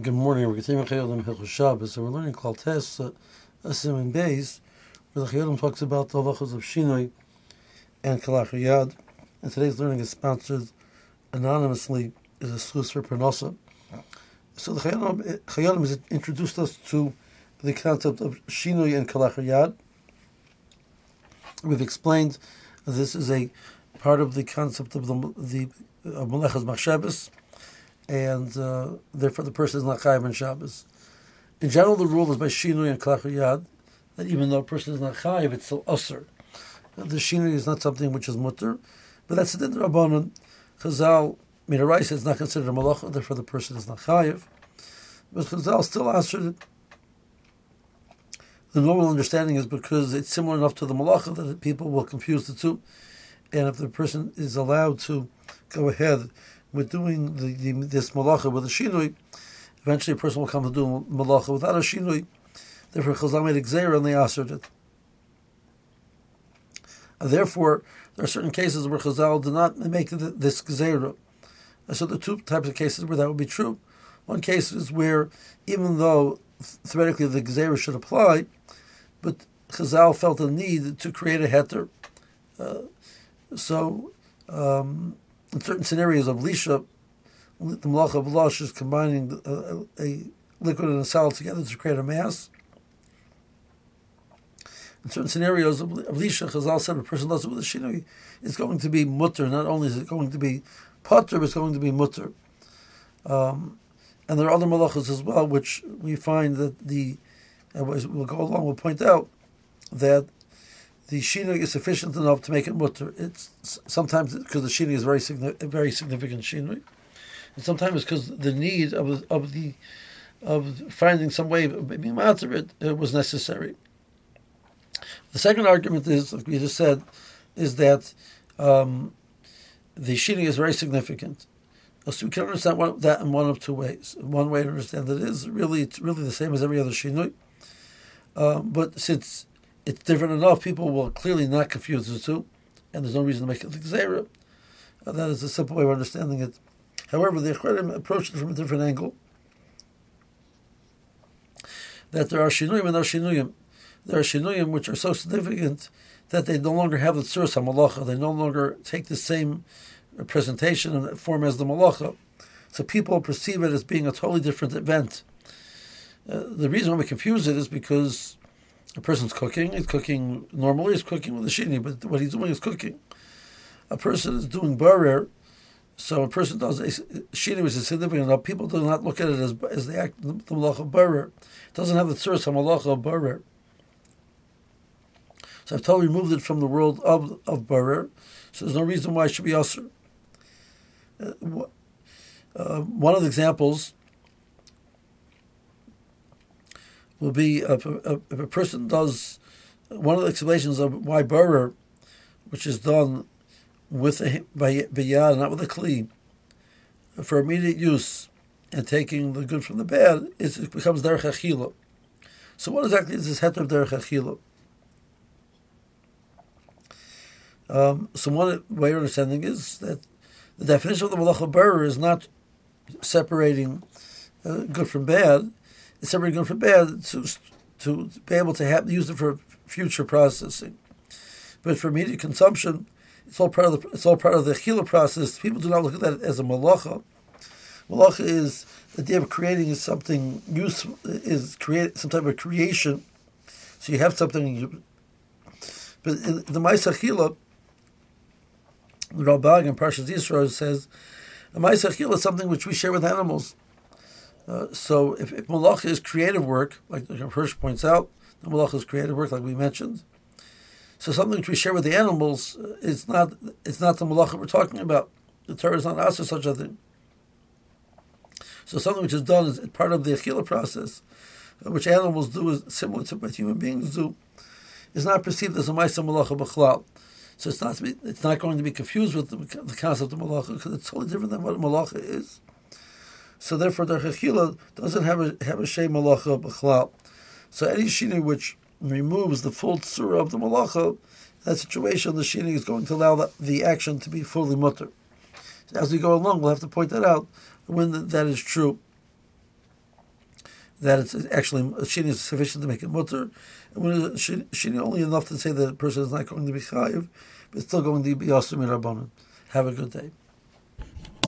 Good morning. We're continuing Chayei Adam Hilchos Shabbos, so we're learning Klaltes uh, Asim and Beis, where the Chayei Adam talks about the halachos of Shinui and Kalach Riyad. And today's learning is sponsored anonymously as a source for Pernosa. So the Chayei Adam, has introduced us to the concept of Shinui and Kalach Riyad. We've explained this is a part of the concept of the, the uh, Malechas Machshabes, and uh, therefore the person is not chayiv on Shabbos. In general, the rule is by shinui and klach that even though a person is not chayiv, it's still usher. The shinui is not something which is mutter, but that's the rabbanon. Chazal Mirarais is not considered a malacha, therefore the person is not chayiv. But Chazal still answered it. The normal understanding is because it's similar enough to the malacha that people will confuse the two, and if the person is allowed to go ahead with doing the, the, this malacha with a shinui, eventually a person will come to do malacha without a shinui. Therefore, Chazal made a and they answered it. Therefore, there are certain cases where Chazal did not make this gzeira. So the two types of cases where that would be true. One case is where, even though theoretically the gzeira should apply, but Chazal felt a need to create a heter. Uh, so um, in certain scenarios of lisha, the malach of lush is combining a, a, a, liquid and a solid together to create a mass. In certain scenarios of, lisha, Chazal said a person does it with a shinui, it's going to be mutter. Not only is it going to be potter, but it's going to be mutter. Um, and there are other malachas as well, which we find that the, uh, we'll go along, we'll point out that the shinui is sufficient enough to make it mutter. It's sometimes because the shinui is very very significant shinui, and sometimes because the need of of the of finding some way of being matter it, was necessary. The second argument is, like we just said, is that um, the shinui is very significant. So we can understand that in one of two ways. One way to understand it is really it's really the same as every other shinui, um, but since it's different enough, people will clearly not confuse the two, and there's no reason to make it gzeira. Uh, that is a simple way of understanding it. However, the Acharim approach it from a different angle. That there are Shinuyim and there are Shinuyim. There are Shinuyim which are so significant that they no longer have the Tzuras HaMalacha. They no longer take the same presentation and form as the Malacha. So people perceive it as being a totally different event. Uh, the reason why we confuse it is because a person's cooking, he's cooking normally, he's cooking with a shini, but what he's doing is cooking. A person is doing barer, so a person does a shini which is significant enough. People do not look at it as as the act the malach of barer. It doesn't have the tzuras malach of barer. So I've totally removed it from the world of of barer. So there's no reason why it should be usher. Uh, uh, one of the examples will be if a, if a person does one of the explanations of why burr, which is done with a by not with a kli, for immediate use and taking the good from the bad, it becomes derech achila. So, what exactly is this heter of derech achila? Um, so, one way of understanding is that the definition of the malacha burr is not separating uh, good from bad it's never good for bad to to be able to have use it for future processing. But for immediate consumption, it's all part of the it's all part of the chila process. People do not look at that as a malacha. Malacha is the idea of creating is something useful is create some type of creation. So you have something. You, but in the Maisa Chila, the Ralbag in Parshas Yisro says, a Maisa Chila is something which we share with animals. Uh, so if, if malach is creative work, like Hirsch points out, the malach is creative work, like we mentioned. So something which we share with the animals is not it's not the malach we're talking about. The Torah is not asked for such a thing. So something which is done is part of the achila process, uh, which animals do is similar to what human beings do, is not perceived as a ma'isa malacha b'chlal. So it's not it's not going to be confused with the, the concept of malacha because it's totally different than what malacha is. So therefore, the chechila doesn't have a have a shem malacha b'chlal. So any shini which removes the full tzura of the malacha, that situation, the shini is going to allow the, the action to be fully mutter. As we go along, we'll have to point that out when that is true. that it's actually a shini is sufficient to make it mutter, and when shini only enough to say that the person is not going to be chayiv, but still going to be asim rabbanon. Have a good day.